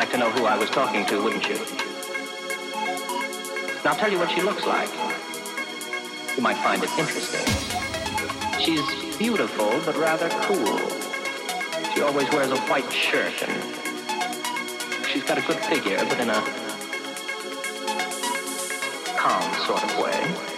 like to know who I was talking to, wouldn't you? Now I'll tell you what she looks like. You might find it interesting. She's beautiful, but rather cool. She always wears a white shirt and she's got a good figure, but in a calm sort of way.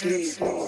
sleep.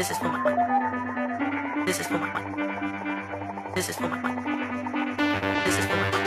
This is for my mind. This is for my mind. This is for my mind. This is for.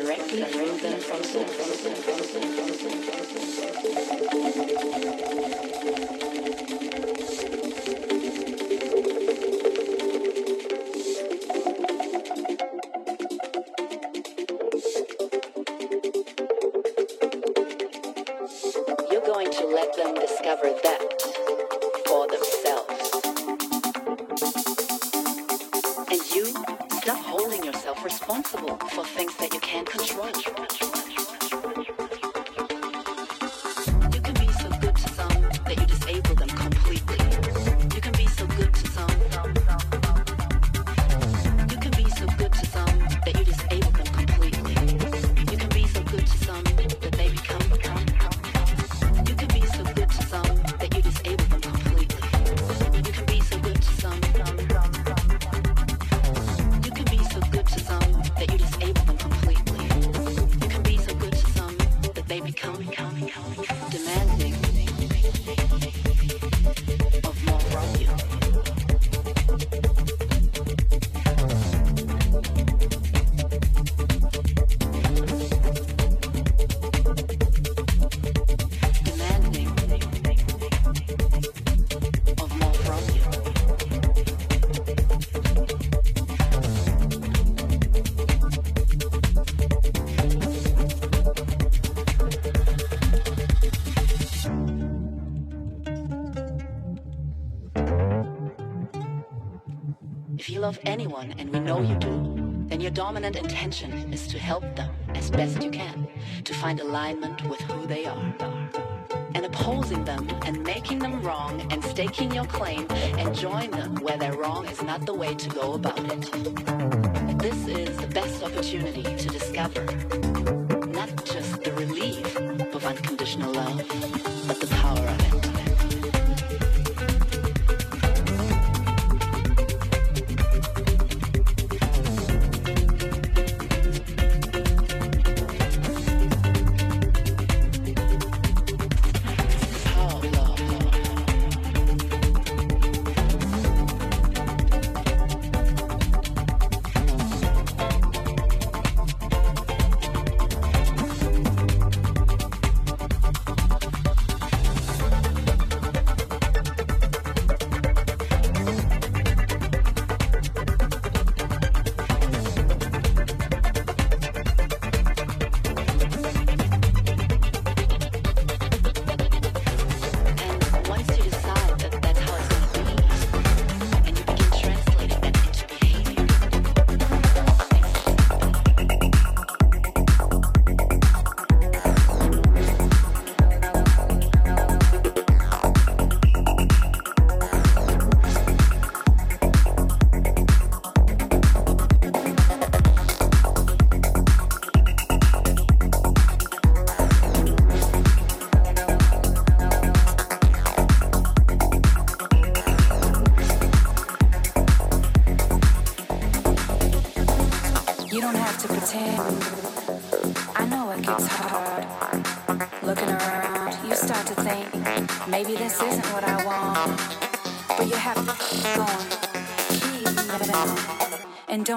directly through them from. know you do, then your dominant intention is to help them as best you can to find alignment with who they are. And opposing them and making them wrong and staking your claim and join them where they're wrong is not the way to go about it. This is the best opportunity to discover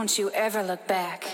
Don't you ever look back.